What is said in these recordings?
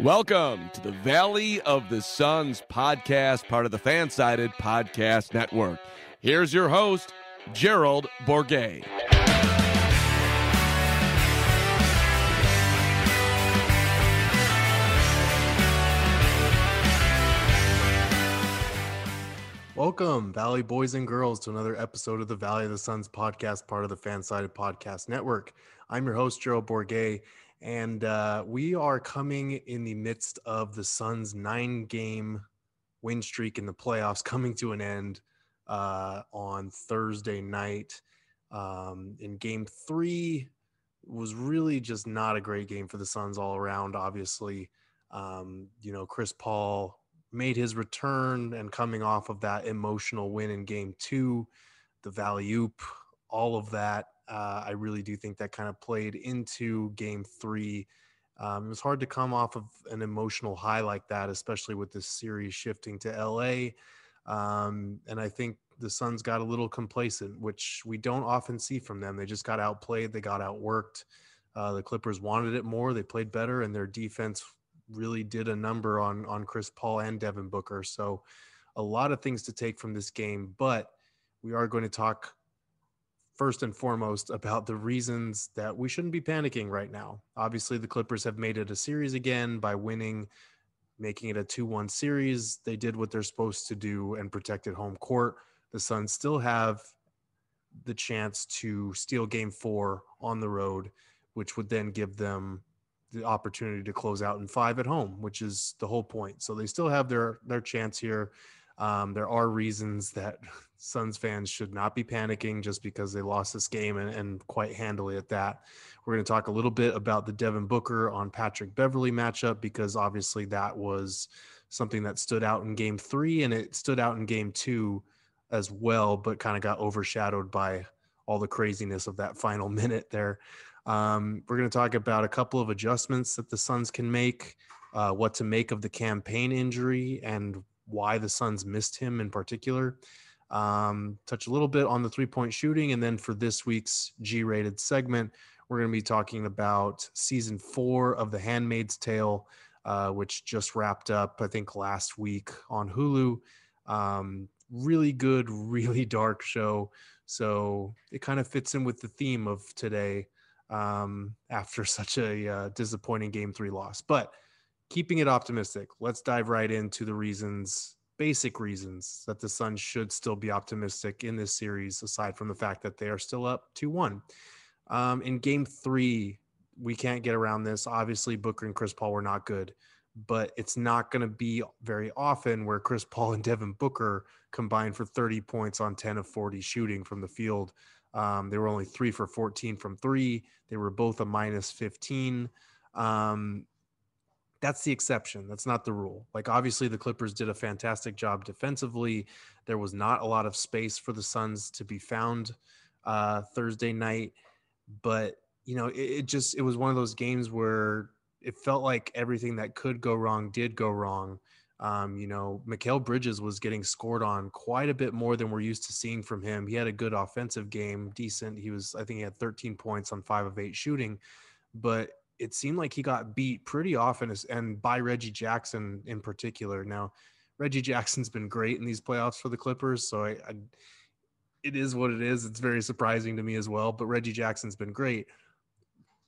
Welcome to the Valley of the Suns podcast, part of the Fansided Podcast Network. Here's your host, Gerald Bourguet. Welcome, Valley boys and girls, to another episode of the Valley of the Suns podcast, part of the Fansided Podcast Network. I'm your host, Gerald Bourguet, and uh, we are coming in the midst of the Suns' nine game win streak in the playoffs coming to an end uh, on Thursday night. Um, in game three, was really just not a great game for the Suns all around, obviously. Um, you know, Chris Paul made his return and coming off of that emotional win in game two, the Oop, all of that. Uh, I really do think that kind of played into game three. Um, it was hard to come off of an emotional high like that, especially with this series shifting to LA. Um, and I think the Suns got a little complacent, which we don't often see from them. They just got outplayed, they got outworked. Uh, the Clippers wanted it more, they played better, and their defense really did a number on on Chris Paul and Devin Booker. So a lot of things to take from this game, but we are going to talk first and foremost about the reasons that we shouldn't be panicking right now. Obviously, the Clippers have made it a series again by winning, making it a 2 1 series. They did what they're supposed to do and protected home court. The Suns still have the chance to steal game four on the road, which would then give them the opportunity to close out in five at home, which is the whole point. So they still have their their chance here. Um, there are reasons that Suns fans should not be panicking just because they lost this game and, and quite handily at that. We're going to talk a little bit about the Devin Booker on Patrick Beverley matchup because obviously that was something that stood out in game three and it stood out in game two as well, but kind of got overshadowed by all the craziness of that final minute there. Um, we're going to talk about a couple of adjustments that the Suns can make, uh, what to make of the Cam Payne injury, and why the Suns missed him in particular. Um, touch a little bit on the three point shooting. And then for this week's G rated segment, we're going to be talking about season four of The Handmaid's Tale, uh, which just wrapped up, I think, last week on Hulu. Um, really good, really dark show. So it kind of fits in with the theme of today um, after such a uh, disappointing game three loss. But keeping it optimistic, let's dive right into the reasons, basic reasons that the Suns should still be optimistic in this series, aside from the fact that they are still up 2 1. Um, in game three, we can't get around this. Obviously, Booker and Chris Paul were not good, but it's not going to be very often where Chris Paul and Devin Booker combined for 30 points on 10 of 40 shooting from the field. Um, they were only three for 14 from three. They were both a minus 15. Um, that's the exception. That's not the rule. Like, obviously, the Clippers did a fantastic job defensively. There was not a lot of space for the Suns to be found uh, Thursday night. But, you know, it, it just, it was one of those games where it felt like everything that could go wrong did go wrong. Um, you know, Mikal Bridges was getting scored on quite a bit more than we're used to seeing from him. He had a good offensive game, decent. He was, I think, he had 13 points on five of eight shooting, but it seemed like he got beat pretty often, and by Reggie Jackson in particular. Now, Reggie Jackson's been great in these playoffs for the Clippers, so I, I it is what it is. It's very surprising to me as well, but Reggie Jackson's been great.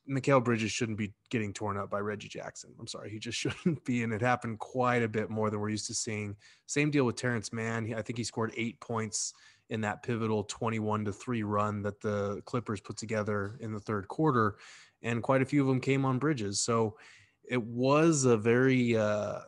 Mikal Bridges shouldn't be getting torn up by Reggie Jackson. I'm sorry, he just shouldn't be, and it happened quite a bit more than we're used to seeing. Same deal with Terance Mann. I think he scored eight points in that pivotal 21 to three run that the Clippers put together in the third quarter, and quite a few of them came on Bridges. So it was a very, uh,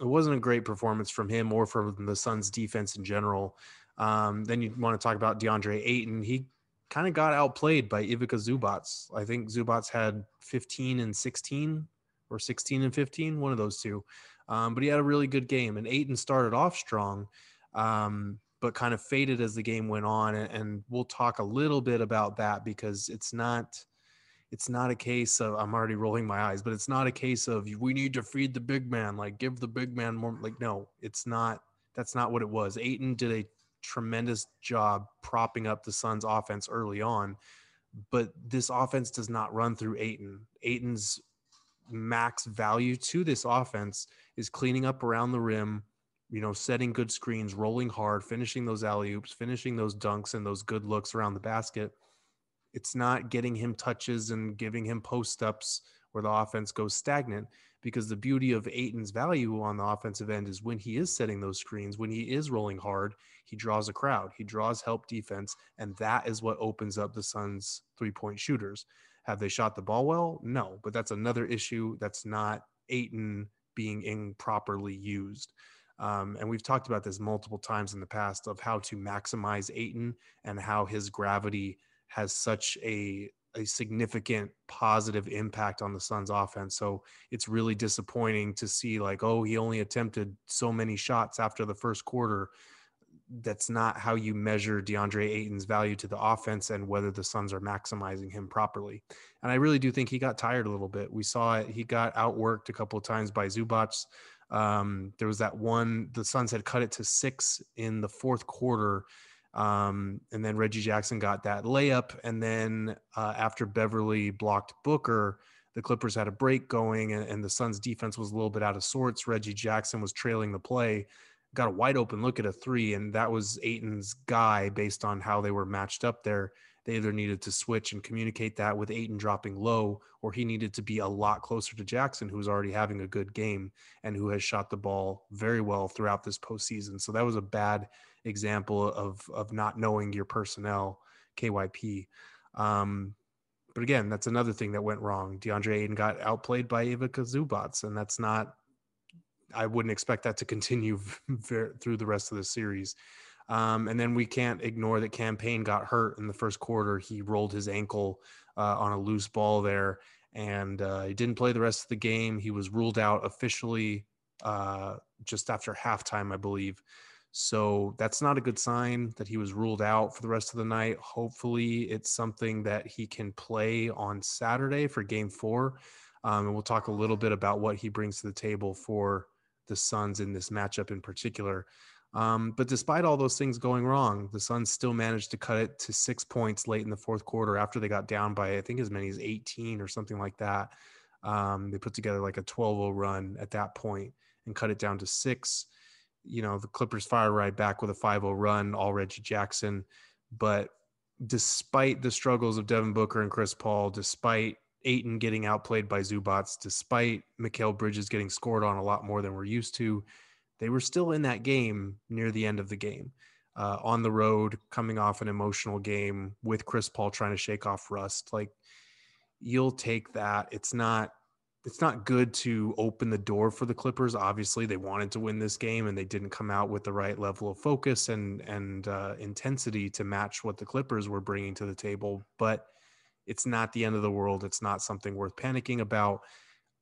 it wasn't a great performance from him or from the Suns defense in general. Um, then you want to talk about DeAndre Ayton. He kind of got outplayed by Ivica Zubac. I think Zubac had 15 and 16 or 16 and 15, one of those two. Um, but he had a really good game, and Ayton started off strong, um, but kind of faded as the game went on. And, and, we'll talk a little bit about that because it's not. It's not a case of I'm already rolling my eyes, but it's not a case of we need to feed the big man, like give the big man more. Like no, it's not. That's not what it was. Ayton did a tremendous job propping up the Suns offense early on. But this offense does not run through Ayton. Ayton's max value to this offense is cleaning up around the rim, you know, setting good screens, rolling hard, finishing those alley oops, finishing those dunks and those good looks around the basket. It's not getting him touches and giving him post ups where the offense goes stagnant because the beauty of Ayton's value on the offensive end is when he is setting those screens, when he is rolling hard, he draws a crowd, he draws help defense, and that is what opens up the Suns' three point shooters. Have they shot the ball well? No, but that's another issue. That's not Ayton being improperly used. Um, and we've talked about this multiple times in the past of how to maximize Aiton and how his gravity has such a a significant positive impact on the Suns offense. So it's really disappointing to see like, oh, he only attempted so many shots after the first quarter. That's not how you measure DeAndre Ayton's value to the offense and whether the Suns are maximizing him properly. And I really do think he got tired a little bit. We saw it. He got outworked a couple of times by Zubac. Um, there was that one, the Suns had cut it to six in the fourth quarter um, and then Reggie Jackson got that layup. And then uh, after Beverley blocked Booker, the Clippers had a break going, and, and, the Suns' defense was a little bit out of sorts. Reggie Jackson was trailing the play, got a wide open look at a three, and that was Ayton's guy based on how they were matched up there. They either needed to switch and communicate that with Ayton dropping low, or he needed to be a lot closer to Jackson, who was already having a good game and who has shot the ball very well throughout this postseason. So that was a bad example of of not knowing your personnel, KYP. Um, but again, that's another thing that went wrong. DeAndre Ayton got outplayed by Ivica Zubac, and that's not. I wouldn't expect that to continue through the rest of the series. Um, and then we can't ignore that Cam Payne got hurt in the first quarter. He rolled his ankle uh, on a loose ball there, and uh, he didn't play the rest of the game. He was ruled out officially uh, just after halftime, I believe. So that's not a good sign that he was ruled out for the rest of the night. Hopefully, it's something that he can play on Saturday for game four. Um, and we'll talk a little bit about what he brings to the table for the Suns in this matchup in particular. Um, but despite all those things going wrong, the Suns still managed to cut it to six points late in the fourth quarter after they got down by, I think, as many as 18 or something like that. Um, they put together like a 12 0 run at that point and cut it down to six you know, the Clippers fire right back with a 5 0 run, all Reggie Jackson. But despite the struggles of Devin Booker and Chris Paul, despite Ayton getting outplayed by Zubac, despite Mikal Bridges getting scored on a lot more than we're used to, they were still in that game near the end of the game. Uh, on the road, coming off an emotional game with Chris Paul trying to shake off rust. Like, you'll take that. It's not it's not good to open the door for the Clippers. Obviously, they wanted to win this game, and they didn't come out with the right level of focus and and uh, intensity to match what the Clippers were bringing to the table. But it's not the end of the world. It's not something worth panicking about.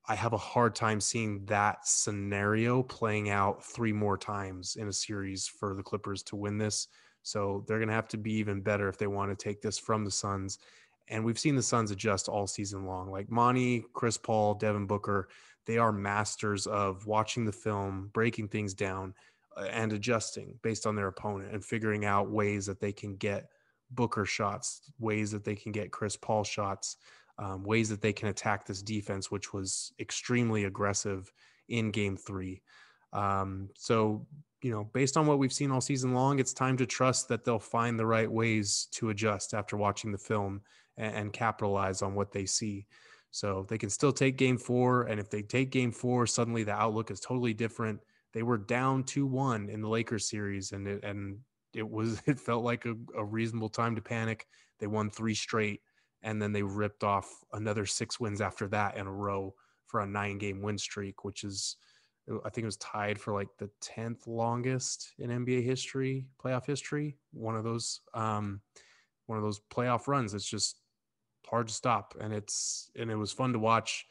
I have a hard time seeing that scenario playing out three more times in a series for the Clippers to win this. So they're going to have to be even better if they want to take this from the Suns and we've seen the Suns adjust all season long. Like Monty, Chris Paul, Devin Booker, they are masters of watching the film, breaking things down, uh, and adjusting based on their opponent and figuring out ways that they can get Booker shots, ways that they can get Chris Paul shots, um, ways that they can attack this defense, which was extremely aggressive in game three. Um, so, you know, based on what we've seen all season long, it's time to trust that they'll find the right ways to adjust after watching the film and, and capitalize on what they see. So they can still take game four. And if they take game four, suddenly the outlook is totally different. They were down 2 1 in the Lakers series, and it, and it was it felt like a, a reasonable time to panic. They won three straight, and then they ripped off another six wins after that in a row for a nine game win streak, which is I think it was tied for like the 10th longest in NBA history, playoff history. One of those um one of those playoff runs. It's just hard to stop, and it's and it was fun to watch.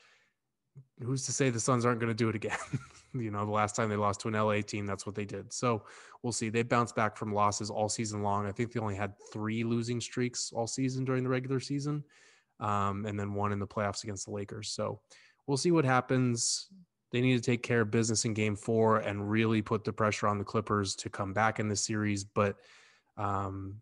Who's to say the Suns aren't going to do it again? you know, the last time they lost to an LA team, that's what they did. So we'll see. They bounced back from losses all season long. I think they only had three losing streaks all season during the regular season, um, and then one in the playoffs against the Lakers. So we'll see what happens. They need to take care of business in game four and really put the pressure on the Clippers to come back in the series. But, um,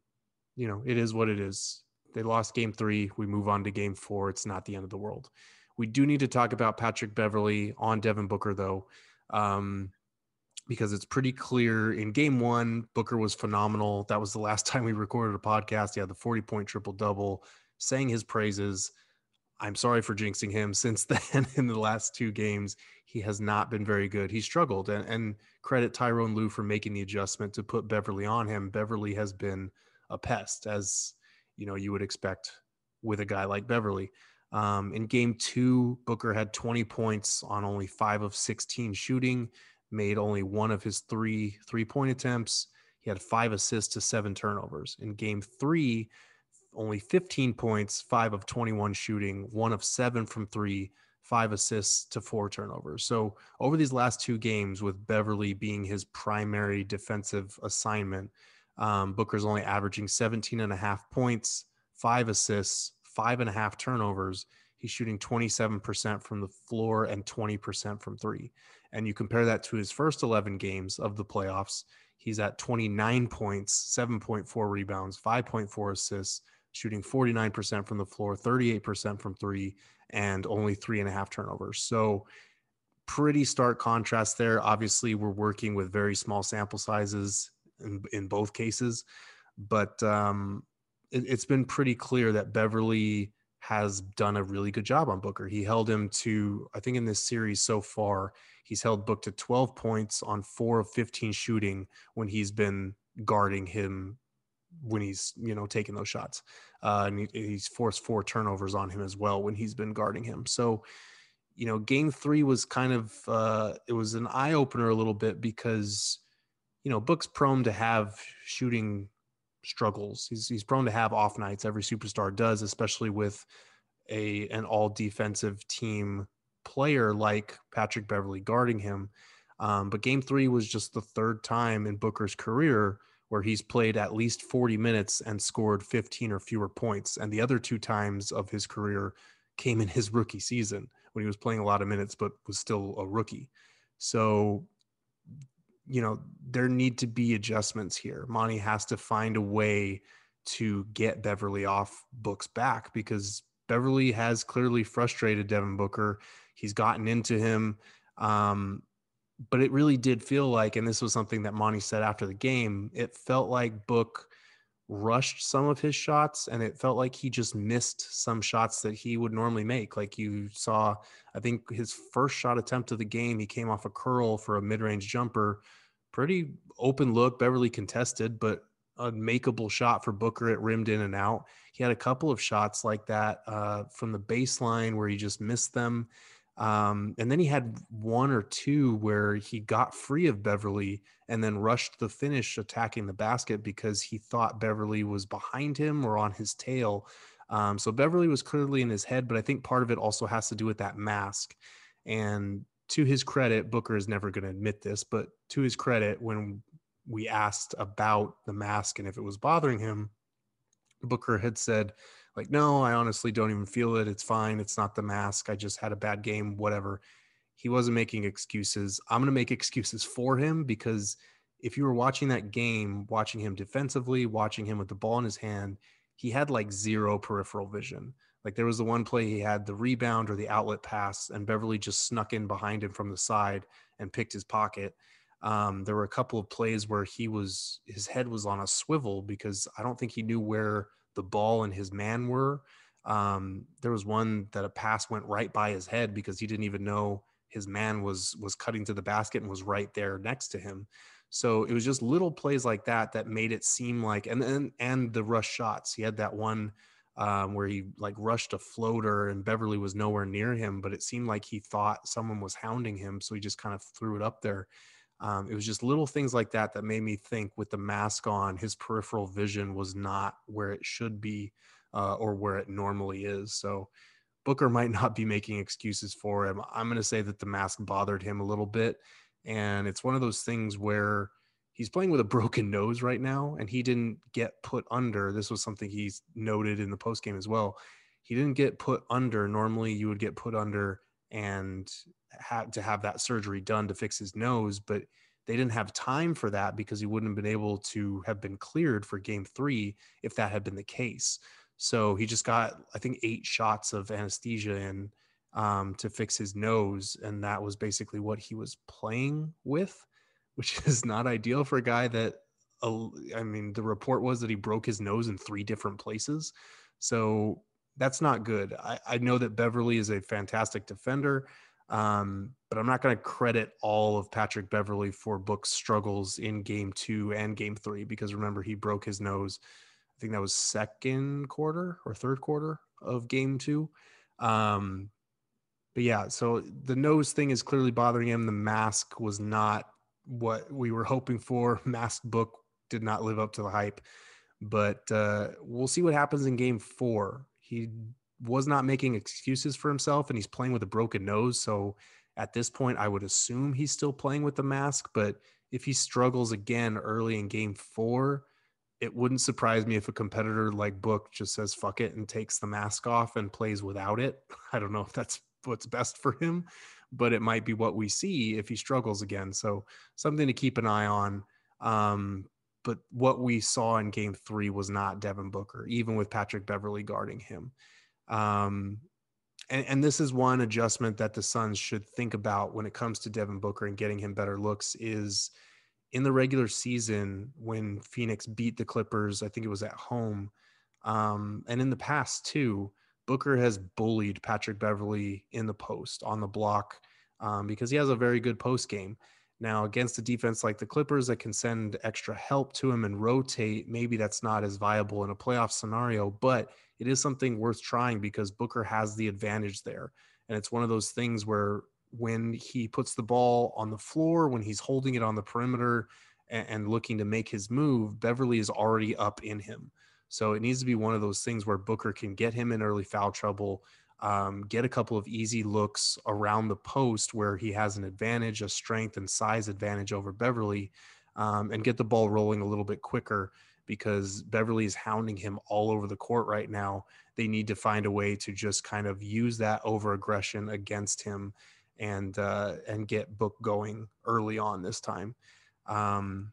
you know, it is what it is. They lost game three. We move on to game four. It's not the end of the world. We do need to talk about Patrick Beverley on Devin Booker, though, um, because it's pretty clear in game one, Booker was phenomenal. That was the last time we recorded a podcast. He had the 40 point triple double, saying his praises. I'm sorry for jinxing him. Since then, in the last two games, he has not been very good. He struggled, and, and credit Tyronn Lue for making the adjustment to put Beverley on him. Beverley has been a pest, as you know you would expect with a guy like Beverley. Um, in game two, Booker had 20 points on only five of 16 shooting, made only one of his three three point attempts. He had five assists to seven turnovers. In game three, only 15 points, five of 21 shooting, one of seven from three, five assists to four turnovers. So over these last two games, with Beverley being his primary defensive assignment, um, Booker's only averaging 17 and a half points, five assists, five and a half turnovers. He's shooting 27% from the floor and 20% from three. And you compare that to his first 11 games of the playoffs, he's at 29 points, 7.4 rebounds, 5.4 assists, shooting 49% from the floor, 38% from three, and only three and a half turnovers. So, pretty stark contrast there. Obviously, we're working with very small sample sizes in, in both cases, but um, it, has been pretty clear that Beverley has done a really good job on Booker. He held him to, I think, in this series so far, he's held Book to 12 points on four of 15 shooting when he's been guarding him when he's you know taking those shots. Uh, and he, he's forced four turnovers on him as well when he's been guarding him. So you know game three was kind of uh, it was an eye-opener a little bit because you know book's prone to have shooting struggles he's, he's prone to have off nights every superstar does especially with a an all defensive team player like patrick beverley guarding him um, but game three was just the third time in booker's career where he's played at least 40 minutes and scored 15 or fewer points. And the other two times of his career came in his rookie season when he was playing a lot of minutes, but was still a rookie. So, you know, there need to be adjustments here. Monty has to find a way to get Beverley off books back because Beverley has clearly frustrated Devin Booker. He's gotten into him. Um, but it really did feel like, and this was something that Monty said after the game, it felt like Book rushed some of his shots and it felt like he just missed some shots that he would normally make. Like you saw, I think his first shot attempt of the game, he came off a curl for a mid range jumper. Pretty open look, beverley contested, but a makeable shot for Booker. It rimmed in and out. He had a couple of shots like that uh, from the baseline where he just missed them. Um, and then he had one or two where he got free of Beverley and then rushed the finish attacking the basket because he thought Beverley was behind him or on his tail. Um, so Beverley was clearly in his head, but I think part of it also has to do with that mask. And to his credit, Booker is never going to admit this, but to his credit, when we asked about the mask and if it was bothering him, Booker had said, like, no, I honestly don't even feel it. It's fine. It's not the mask. I just had a bad game, whatever. He wasn't making excuses. I'm going to make excuses for him because if you were watching that game, watching him defensively, watching him with the ball in his hand, he had like zero peripheral vision. Like there was the one play he had the rebound or the outlet pass, and Beverley just snuck in behind him from the side and picked his pocket. Um, there were a couple of plays where he was his head was on a swivel because I don't think he knew where the ball and his man were. Um, there was one that a pass went right by his head because he didn't even know his man was was cutting to the basket and was right there next to him. So it was just little plays like that that made it seem like, and and and the rush shots. He had that one um, where he like rushed a floater and Beverley was nowhere near him, but it seemed like he thought someone was hounding him, so he just kind of threw it up there. Um, it was just little things like that that made me think with the mask on, his peripheral vision was not where it should be uh, or where it normally is. So Booker might not be making excuses for him. I'm going to say that the mask bothered him a little bit. And it's one of those things where he's playing with a broken nose right now and he didn't get put under. This was something he's noted in the post game as well. He didn't get put under. Normally, you would get put under and had to have that surgery done to fix his nose, but they didn't have time for that because he wouldn't have been able to have been cleared for game three if that had been the case. So he just got, I think, eight shots of anesthesia in um, to fix his nose, and that was basically what he was playing with, which is not ideal for a guy that. Uh, I mean, the report was that he broke his nose in three different places, so that's not good. I, I know that Beverley is a fantastic defender. Um, but I'm not going to credit all of Patrick Beverley for Book's struggles in game two and game three because remember, he broke his nose. I think that was second quarter or third quarter of game two. Um, but yeah, so the nose thing is clearly bothering him. The mask was not what we were hoping for. Mask Book did not live up to the hype, but uh, we'll see what happens in game four. He was not making excuses for himself and he's playing with a broken nose. So at this point, I would assume he's still playing with the mask. But if he struggles again early in game four, it wouldn't surprise me if a competitor like Book just says fuck it and takes the mask off and plays without it. I don't know if that's what's best for him, but it might be what we see if he struggles again. So something to keep an eye on. Um, but what we saw in game three was not Devin Booker, even with Patrick Beverley guarding him. Um, and, and, this is one adjustment that the Suns should think about when it comes to Devin Booker and getting him better looks is in the regular season when Phoenix beat the Clippers, I think it was at home. Um, and in the past too, Booker has bullied Patrick Beverley in the post on the block um, because he has a very good post game. Now, against a defense like the Clippers that can send extra help to him and rotate, maybe that's not as viable in a playoff scenario, but it is something worth trying because Booker has the advantage there. And it's one of those things where when he puts the ball on the floor, when he's holding it on the perimeter and, and looking to make his move, Beverley is already up in him. So it needs to be one of those things where Booker can get him in early foul trouble, um, get a couple of easy looks around the post where he has an advantage, a strength and size advantage over Beverley, um, and get the ball rolling a little bit quicker because Beverley is hounding him all over the court right now. They need to find a way to just kind of use that over aggression against him and uh, and get Book going early on this time. Um,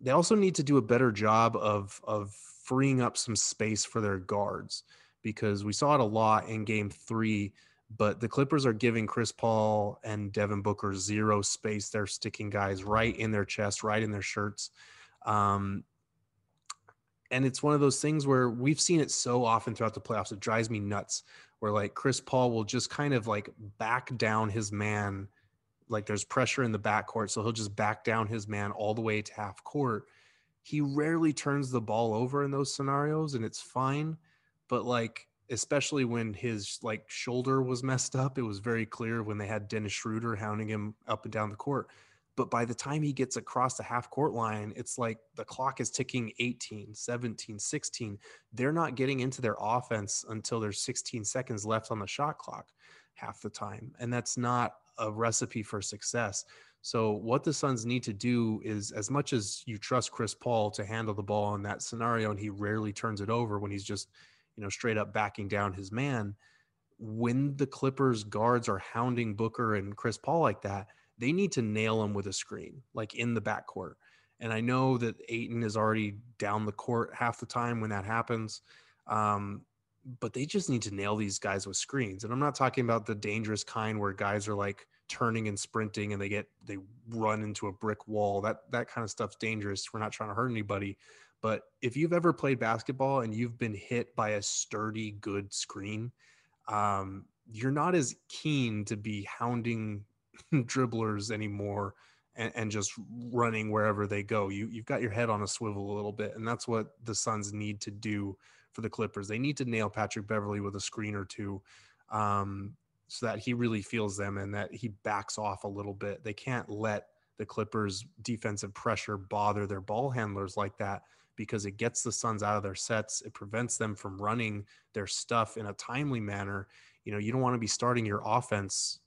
they also need to do a better job of of freeing up some space for their guards because we saw it a lot in Game Three. But the Clippers are giving Chris Paul and Devin Booker zero space. They're sticking guys right in their chest, right in their shirts. Um, and it's one of those things where we've seen it so often throughout the playoffs. It drives me nuts. Where like Chris Paul will just kind of like back down his man, like there's pressure in the backcourt, so he'll just back down his man all the way to half court. He rarely turns the ball over in those scenarios, and it's fine. But like, especially when his like shoulder was messed up, it was very clear when they had Dennis Schroeder hounding him up and down the court but by the time he gets across the half court line, it's like the clock is ticking 18, 17, 16. They're not getting into their offense until there's 16 seconds left on the shot clock half the time. And that's not a recipe for success. So, what the Suns need to do is, as much as you trust Chris Paul to handle the ball in that scenario, and he rarely turns it over when he's just, you know, straight up backing down his man, when the Clippers guards are hounding Booker and Chris Paul like that, they need to nail him with a screen, like in the backcourt. And I know that Ayton is already down the court half the time when that happens. Um, but they just need to nail these guys with screens. And I'm not talking about the dangerous kind where guys are like turning and sprinting and they get they run into a brick wall. That that kind of stuff's dangerous. We're not trying to hurt anybody. But if you've ever played basketball and you've been hit by a sturdy, good screen, um, you're not as keen to be hounding dribblers anymore and, and, just running wherever they go. You you've got your head on a swivel a little bit, and that's what the Suns need to do for the Clippers. They need to nail Patrick Beverley with a screen or two. Um, so that he really feels them and that he backs off a little bit. They can't let the Clippers defensive pressure bother their ball handlers like that because it gets the Suns out of their sets. It prevents them from running their stuff in a timely manner. You know, you don't want to be starting your offense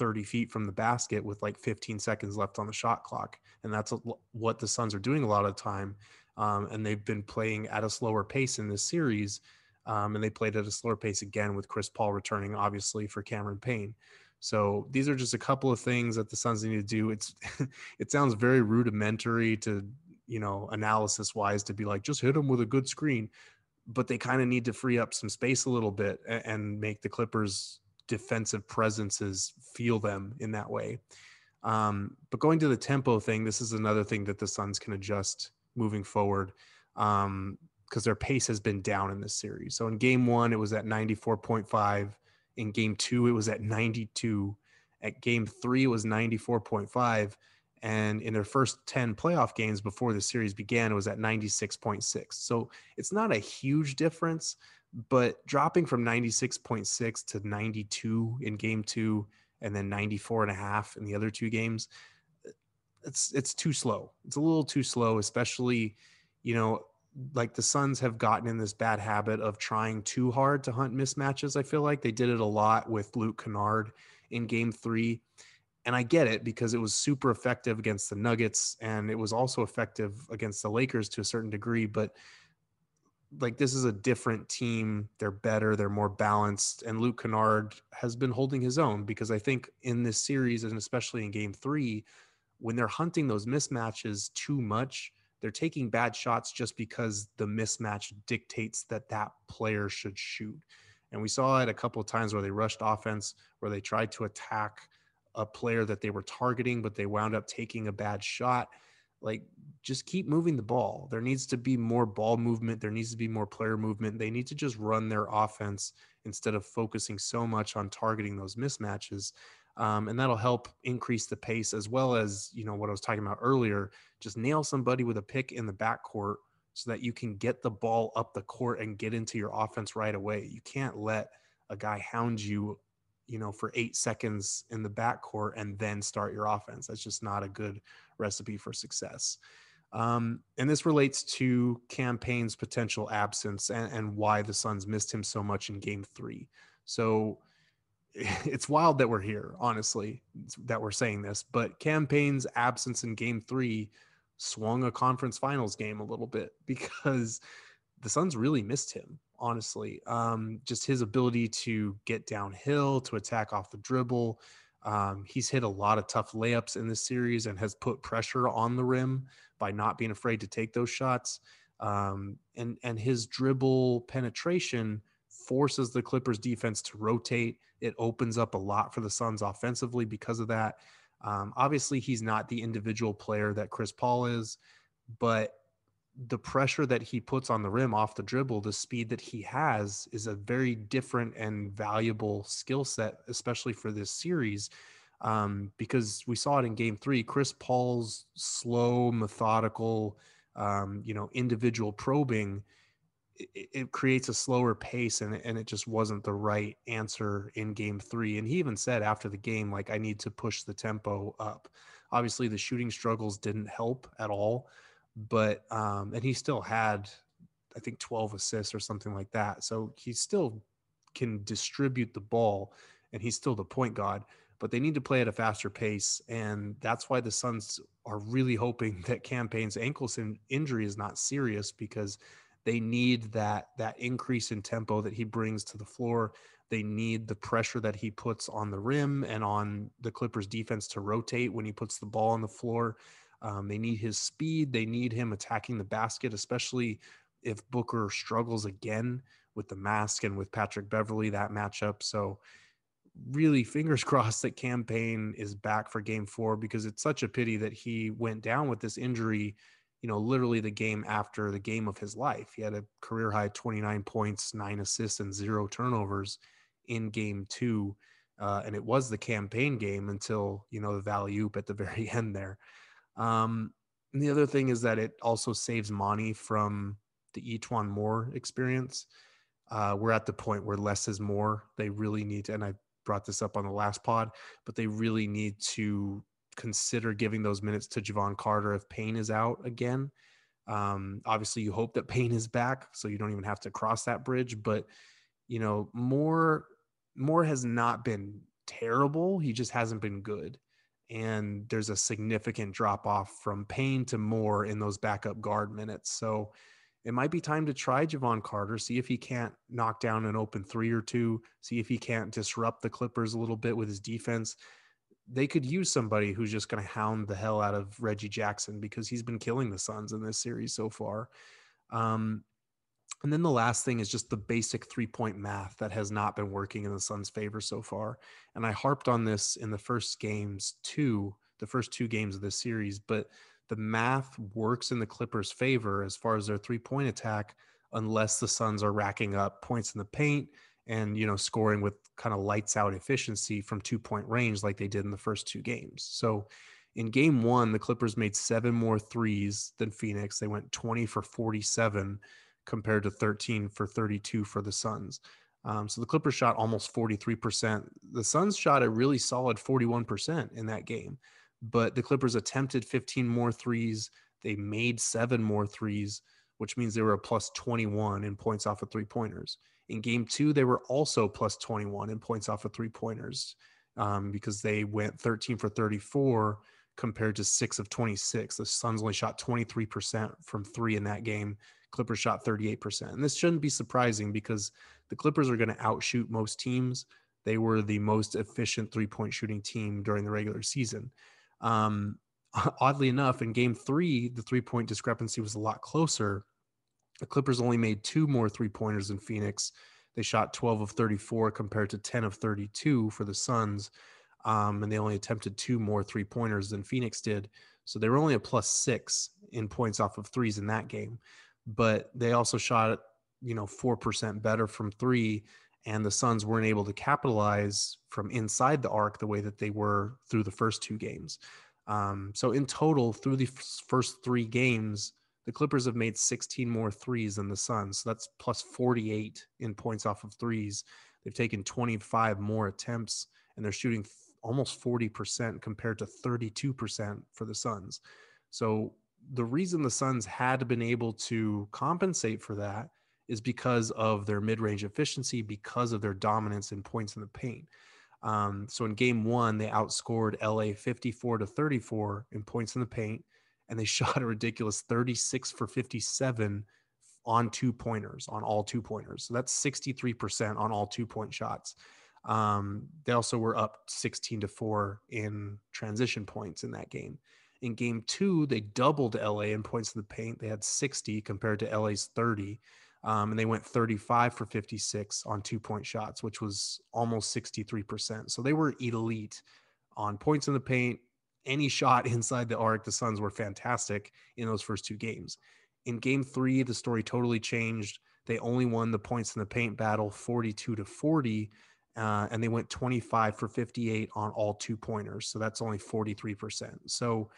30 feet from the basket with like 15 seconds left on the shot clock. And that's what the Suns are doing a lot of the time. Um, and they've been playing at a slower pace in this series. Um, and they played at a slower pace again with Chris Paul returning, obviously, for Cameron Payne. So these are just a couple of things that the Suns need to do. It's it sounds very rudimentary to you know analysis wise to be like just hit them with a good screen, but they kind of need to free up some space a little bit and, and make the Clippers defensive presences feel them in that way. Um, but going to the tempo thing, this is another thing that the Suns can adjust moving forward because um, their pace has been down in this series. So in game one, it was at 94.5. In game two, it was at 92. At game three, it was 94.5. And in their first 10 playoff games before the series began, it was at 96.6. So it's not a huge difference, but dropping from 96.6 to 92 in game two and then 94 and a half in the other two games, uh, it's it's too slow. It's a little too slow, especially, you know, like the Suns have gotten in this bad habit of trying too hard to hunt mismatches. I feel like they did it a lot with Luke Kennard in game three and I get it because it was super effective against the Nuggets and it was also effective against the Lakers to a certain degree. But like this is a different team. They're better, they're more balanced. And Luke Kennard has been holding his own because I think in this series, and especially in game three, when they're hunting those mismatches too much, they're taking bad shots just because the mismatch dictates that that player should shoot. And we saw it a couple of times where they rushed offense, where they tried to attack a player that they were targeting, but they wound up taking a bad shot. Like, just keep moving the ball. There needs to be more ball movement. There needs to be more player movement. They need to just run their offense instead of focusing so much on targeting those mismatches. Um, and that'll help increase the pace as well as, you know, what I was talking about earlier. Just nail somebody with a pick in the backcourt so that you can get the ball up the court and get into your offense right away. You can't let a guy hound you you know, for eight seconds in the backcourt and then start your offense. That's just not a good recipe for success. Um, and this relates to Cam Payne's potential absence and, and why the Suns missed him so much in game three. So it's wild that we're here, honestly, that we're saying this, but Cam Payne's absence in game three swung a conference finals game a little bit because the Suns really missed him honestly. Um, just his ability to get downhill, to attack off the dribble. Um, he's hit a lot of tough layups in this series and has put pressure on the rim by not being afraid to take those shots. Um, and and his dribble penetration forces the Clippers defense to rotate. It opens up a lot for the Suns offensively because of that. Um, obviously, he's not the individual player that Chris Paul is, but the pressure that he puts on the rim off the dribble, the speed that he has is a very different and valuable skill set, especially for this series. Um, because we saw it in game three, Chris Paul's slow, methodical, um, you know, individual probing, it, it, creates a slower pace and, and it just wasn't the right answer in game three. And he even said after the game, like, I need to push the tempo up. Obviously, the shooting struggles didn't help at all but um, and he still had I think 12 assists or something like that. So he still can distribute the ball and he's still the point guard, but they need to play at a faster pace. And that's why the Suns are really hoping that Cam Payne's ankle injury is not serious because they need that that increase in tempo that he brings to the floor. They need the pressure that he puts on the rim and on the Clippers defense to rotate when he puts the ball on the floor. Um, they need his speed. They need him attacking the basket, especially if Booker struggles again with the mask and with Patrick Beverley, that matchup. So, really, fingers crossed that Cam Payne is back for game four because it's such a pity that he went down with this injury, you know, literally the game after the game of his life. He had a career high 29 points, nine assists, and zero turnovers in game two. Uh, and it was the Cam Payne game until, you know, the Oop at the very end there. Um, and the other thing is that it also saves money from the E'Twaun Moore experience. Uh, we're at the point where less is more. They really need to, and I brought this up on the last pod, but they really need to consider giving those minutes to Jevon Carter if Payne is out again. Um, obviously, you hope that Payne is back, so you don't even have to cross that bridge. But you know, Moore Moore has not been terrible. He just hasn't been good and there's a significant drop off from Payne to Moore in those backup guard minutes. So it might be time to try Jevon Carter, see if he can't knock down an open three or two, see if he can't disrupt the Clippers a little bit with his defense. They could use somebody who's just going to hound the hell out of Reggie Jackson because he's been killing the Suns in this series so far. Um, And then the last thing is just the basic three point math that has not been working in the Suns' favor so far. And I harped on this in the first games, too, the first two games of this series, but the math works in the Clippers' favor as far as their three point attack, unless the Suns are racking up points in the paint and you know scoring with kind of lights out efficiency from two point range like they did in the first two games. So in game one, the Clippers made seven more threes than Phoenix. They went 20 for 47 compared to 13 for 32 for the Suns. Um, so the Clippers shot almost 43%. The Suns shot a really solid 41% in that game, but the Clippers attempted 15 more threes. They made seven more threes, which means they were a plus 21 in points off of three pointers. In game two, they were also plus 21 in points off of three pointers um, because they went 13 for 34 compared to six of 26. The Suns only shot 23% from three in that game. Clippers shot 38%. And this shouldn't be surprising because the Clippers are going to outshoot most teams. They were the most efficient three point shooting team during the regular season. Um, oddly enough, in game three, the three point discrepancy was a lot closer. The Clippers only made two more three pointers than Phoenix. They shot 12 of 34 compared to 10 of 32 for the Suns. Um, and they only attempted two more three pointers than Phoenix did. So they were only a plus six in points off of threes in that game. But they also shot, you know, 4% better from three. And the Suns weren't able to capitalize from inside the arc the way that they were through the first two games. Um, so in total, through the f- first three games, the Clippers have made 16 more threes than the Suns. So that's plus 48 in points off of threes. They've taken 25 more attempts and they're shooting almost 40% compared to 32% for the Suns. So the reason the Suns had been able to compensate for that is because of their mid-range efficiency, because of their dominance in points in the paint. Um, so in game one, they outscored LA 54 to 34 in points in the paint, and they shot a ridiculous 36 for 57 on two pointers, on all two pointers. So that's 63% on all two point shots. Um, they also were up 16 to 4 in transition points in that game. In game two, they doubled LA in points in the paint. They had 60 compared to LA's 30. Um, and they went 35 for 56 on two point shots, which was almost 63%. So they were elite on points in the paint. Any shot inside the arc, the Suns were fantastic in those first two games. In game three, the story totally changed. They only won the points in the paint battle 42 to 40 uh, and they went 25 for 58 on all two pointers. So that's only 43%. So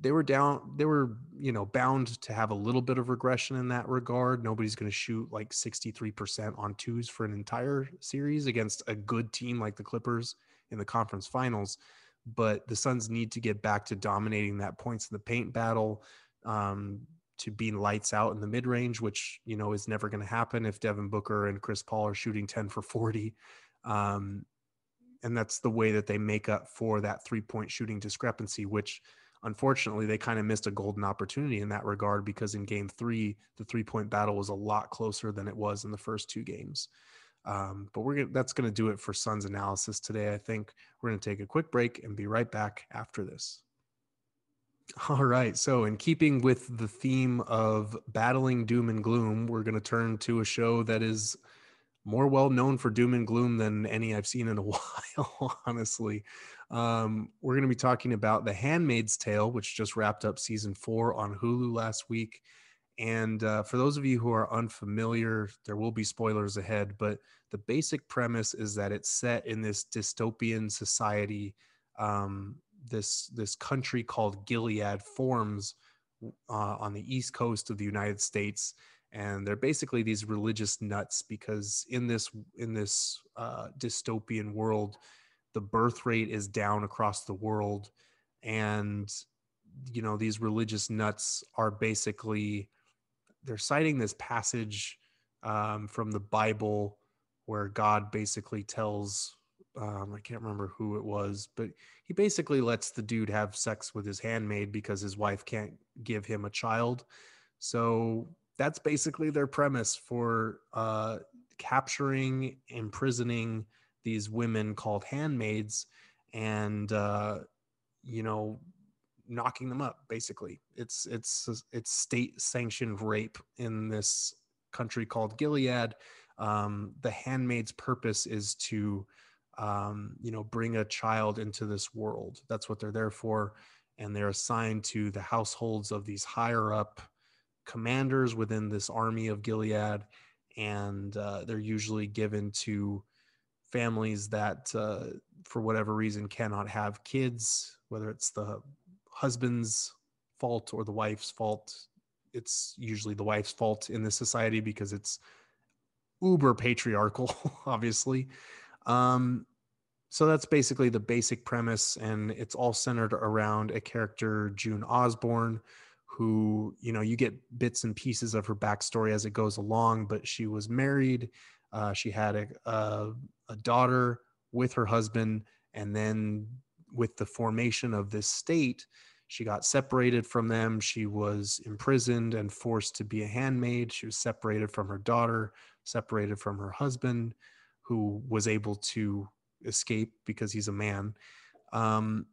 they were down, they were, you know, bound to have a little bit of regression in that regard. Nobody's going to shoot like 63% on twos for an entire series against a good team like the Clippers in the conference finals. But the Suns need to get back to dominating that points in the paint battle. Um, to being lights out in the mid range, which you know is never going to happen if Devin Booker and Chris Paul are shooting 10 for 40. Um, and that's the way that they make up for that three point shooting discrepancy, which unfortunately they kind of missed a golden opportunity in that regard because in game three, the three point battle was a lot closer than it was in the first two games. Um, but we're gonna, that's going to do it for Suns analysis today. I think we're going to take a quick break and be right back after this. All right. So, in keeping with the theme of battling doom and gloom, we're going to turn to a show that is more well known for doom and gloom than any I've seen in a while, honestly. Um, we're going to be talking about The Handmaid's Tale, which just wrapped up season four on Hulu last week. And uh, for those of you who are unfamiliar, there will be spoilers ahead, but the basic premise is that it's set in this dystopian society. Um, this this country called Gilead forms uh, on the east coast of the United States, and they're basically these religious nuts because in this in this uh, dystopian world the birth rate is down across the world and you know these religious nuts are basically they're citing this passage um, from the bible where god basically tells um, i can't remember who it was but he basically lets the dude have sex with his handmaid because his wife can't give him a child. So that's basically their premise for uh, capturing, imprisoning these women called handmaids, and uh, you know, knocking them up. Basically, it's it's it's state sanctioned rape in this country called Gilead. Um, the handmaid's purpose is to, um, you know, bring a child into this world. That's what they're there for. And they're assigned to the households of these higher up commanders within this army of Gilead. And uh, they're usually given to families that, uh, for whatever reason, cannot have kids, whether it's the husband's fault or the wife's fault. It's usually the wife's fault in this society because it's uber patriarchal, obviously. Um, so that's basically the basic premise, and it's all centered around a character, June Osborne, who you know you get bits and pieces of her backstory as it goes along. But she was married, uh, she had a, a, a daughter with her husband, and then with the formation of this state, she got separated from them. She was imprisoned and forced to be a handmaid. She was separated from her daughter, separated from her husband, who was able to escape because he's a man. Um,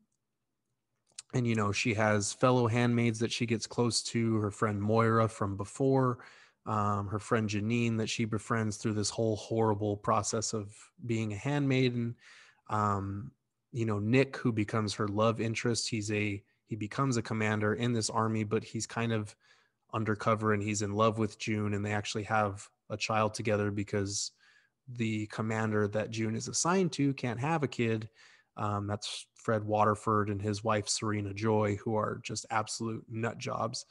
and you know she has fellow handmaids that she gets close to her friend moira from before um, her friend janine that she befriends through this whole horrible process of being a handmaiden um, you know nick who becomes her love interest he's a he becomes a commander in this army but he's kind of undercover and he's in love with june and they actually have a child together because the commander that june is assigned to can't have a kid. Um, that's fred waterford and his wife serena joy who are just absolute nut jobs.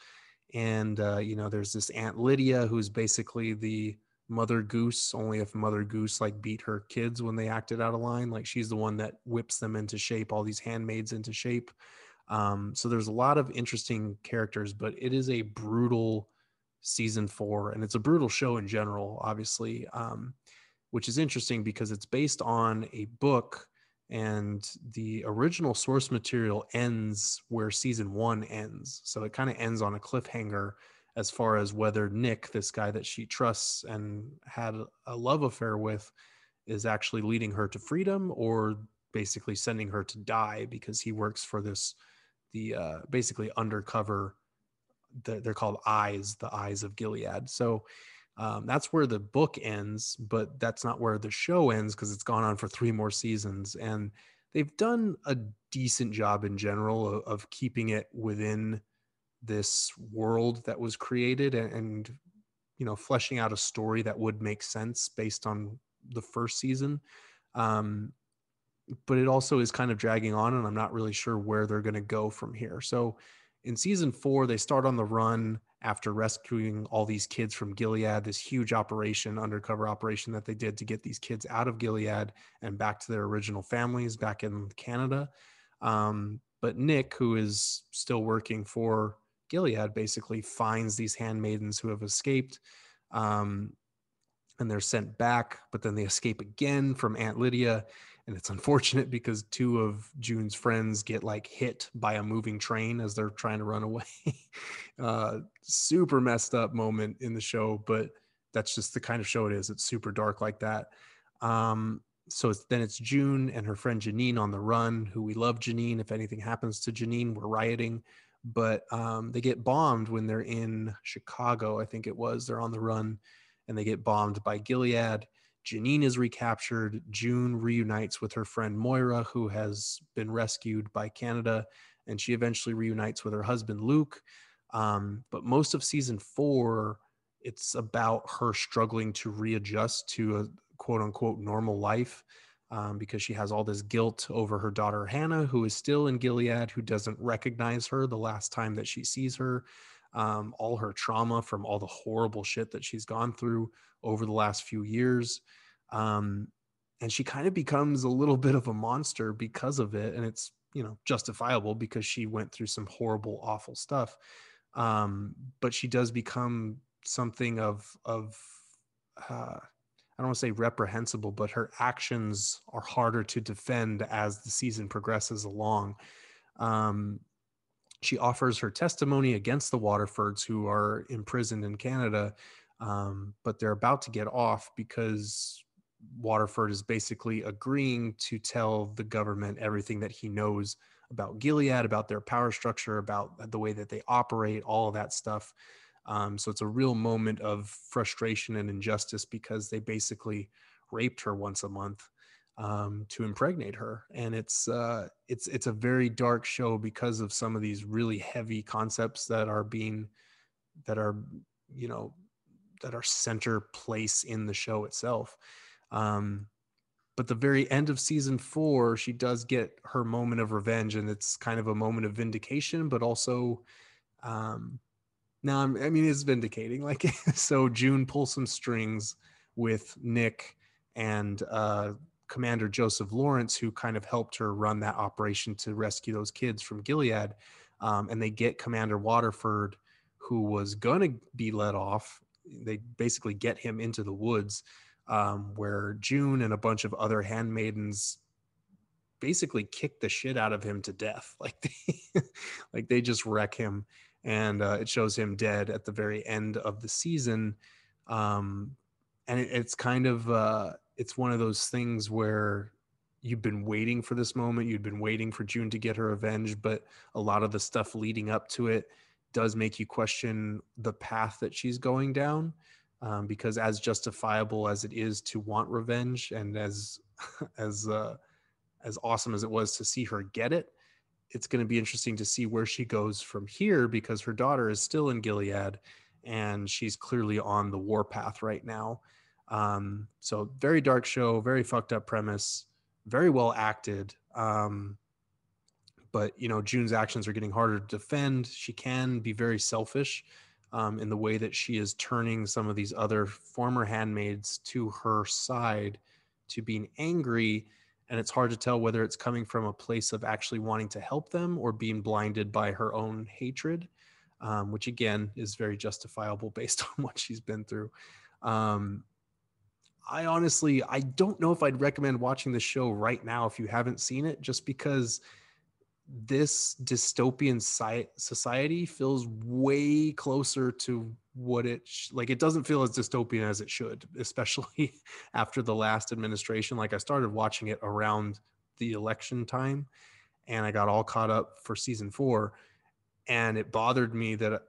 And uh, you know there's this aunt lydia who's basically the mother goose only if mother goose like beat her kids when they acted out of line. Like she's the one that whips them into shape all these handmaids into shape. Um, so there's a lot of interesting characters, but it is a brutal season four, and it's a brutal show in general, obviously, um, which is interesting because it's based on a book, and the original source material ends where season one ends. So it kind of ends on a cliffhanger as far as whether Nick, this guy that she trusts and had a love affair with, is actually leading her to freedom or basically sending her to die because he works for this the uh, basically undercover. The, they're called eyes, the eyes of Gilead. So um, that's where the book ends, but that's not where the show ends because it's gone on for three more seasons, and they've done a decent job in general of, of keeping it within this world that was created and, and you know fleshing out a story that would make sense based on the first season um, but it also is kind of dragging on, and I'm not really sure where they're going to go from here. So, in season four, they start on the run after rescuing all these kids from Gilead, this huge operation, undercover operation that they did to get these kids out of Gilead and back to their original families back in Canada. Um, but Nick, who is still working for Gilead, basically finds these handmaidens who have escaped. Um, and they're sent back, but then they escape again from Aunt Lydia and it's unfortunate because two of June's friends get like hit by a moving train as they're trying to run away. uh, super messed up moment in the show, but that's just the kind of show it is. It's super dark like that. Um, so it's, then it's June and her friend Janine on the run, who we love Janine. If anything happens to Janine, we're rioting. But um, they get bombed when they're in Chicago, I think it was. They're on the run and they get bombed by Gilead Janine is recaptured. June reunites with her friend Moira, who has been rescued by Canada, and she eventually reunites with her husband Luke. Um, but most of season four, it's about her struggling to readjust to a quote unquote normal life um, because she has all this guilt over her daughter Hannah, who is still in Gilead, who doesn't recognize her the last time that she sees her. Um, all her trauma from all the horrible shit that she's gone through over the last few years. Um, and she kind of becomes a little bit of a monster because of it. And it's, you know, justifiable because she went through some horrible, awful stuff. Um, but she does become something of, of, uh, I don't want to say reprehensible, but her actions are harder to defend as the season progresses along. Um, she offers her testimony against the Waterfords, who are imprisoned in Canada, um, but they're about to get off because Waterford is basically agreeing to tell the government everything that he knows about Gilead, about their power structure, about the way that they operate, all of that stuff. Um, so it's a real moment of frustration and injustice because they basically raped her once a month um, to impregnate her, and it's uh, it's it's a very dark show because of some of these really heavy concepts that are being that are you know that are center place in the show itself. Um, but the very end of season four, she does get her moment of revenge, and it's kind of a moment of vindication, but also, um, now I mean, it's vindicating. Like, so June pulls some strings with Nick and uh, Commander Joseph Lawrence, who kind of helped her run that operation to rescue those kids from Gilead. Um, and they get Commander Waterford, who was going to be let off. They basically get him into the woods um, where June and a bunch of other handmaidens basically kick the shit out of him to death. Like they, like they just wreck him. And uh, it shows him dead at the very end of the season. Um, and it, it's kind of, uh, it's one of those things where you've been waiting for this moment. You've been waiting for June to get her revenge, but a lot of the stuff leading up to it does make you question the path that she's going down. Um, because as justifiable as it is to want revenge, and as as uh, as awesome as it was to see her get it, it's going to be interesting to see where she goes from here because her daughter is still in Gilead, and she's clearly on the warpath right now. Um, so very dark show, very fucked up premise, very well acted. Um, but you know, June's actions are getting harder to defend. She can be very selfish um, in the way that she is turning some of these other former handmaids to her side to being angry. And it's hard to tell whether it's coming from a place of actually wanting to help them or being blinded by her own hatred, um, which again is very justifiable based on what she's been through. Um, I honestly, I don't know if I'd recommend watching the show right now if you haven't seen it, just because this dystopian society feels way closer to what it sh- like it doesn't feel as dystopian as it should especially after the last administration. Like i started watching it around the election time and i got all caught up for season 4 and it bothered me that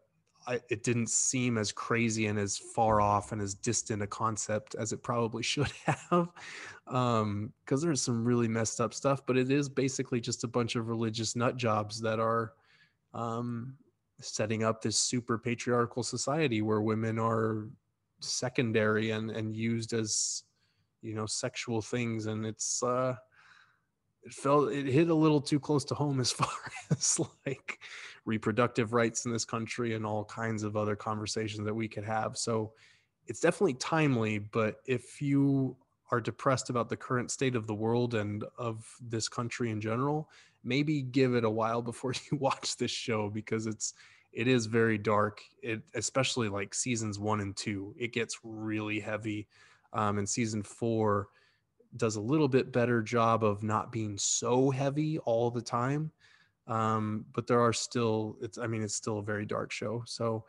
I, it didn't seem as crazy and as far off and as distant a concept as it probably should have um because there's some really messed up stuff but it is basically just a bunch of religious nut jobs that are um setting up this super patriarchal society where women are secondary and and used as you know sexual things. And it's uh it felt it hit a little too close to home as far as like reproductive rights in this country and all kinds of other conversations that we could have. So it's definitely timely, but if you are depressed about the current state of the world and of this country in general, maybe give it a while before you watch this show because it's it is very dark. It especially like seasons one and two, it gets really heavy. Um, and season four does a little bit better job of not being so heavy all the time um, but there are still it's i mean it's still a very dark show. So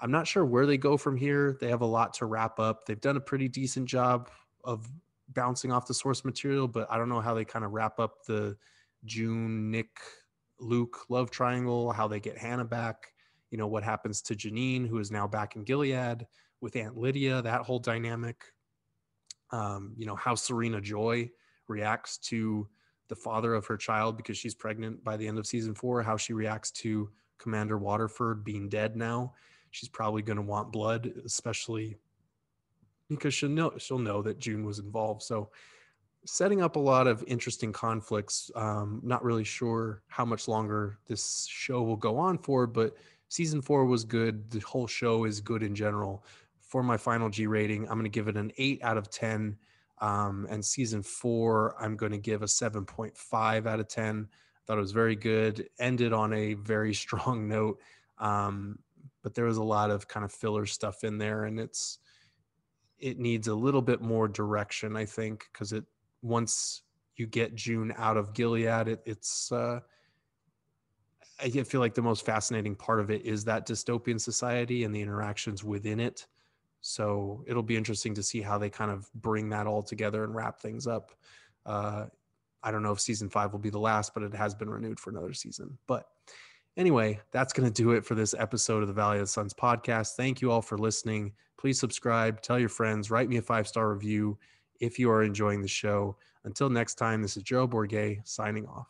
i'm not sure where they go from here. They have a lot to wrap up. They've done a pretty decent job of bouncing off the source material but i don't know how they kind of wrap up the june nick luke love triangle how they get hannah back you know what happens to janine who is now back in gilead with aunt lydia that whole dynamic um, you know how serena joy reacts to the father of her child because she's pregnant by the end of season four, how she reacts to Commander Waterford being dead now. She's probably going to want blood, especially because she'll know she'll know that June was involved. So setting up a lot of interesting conflicts. Um, not really sure how much longer this show will go on for, but season four was good. The whole show is good in general. For my final G rating, I'm going to give it an eight out of 10. Um, and season four, I'm going to give a 7.5 out of 10. Thought it was very good. Ended on a very strong note. Um, but there was a lot of kind of filler stuff in there, and it's it needs a little bit more direction, I think, because it once you get June out of Gilead, it, it's uh, I feel like the most fascinating part of it is that dystopian society and the interactions within it. So it'll be interesting to see how they kind of bring that all together and wrap things up. Uh, I don't know if season five will be the last, but it has been renewed for another season. But Anyway, that's going to do it for this episode of the Valley of the Suns podcast. Thank you all for listening. Please subscribe, tell your friends, write me a five star review if you are enjoying the show. Until next time, this is Joe Bourget signing off.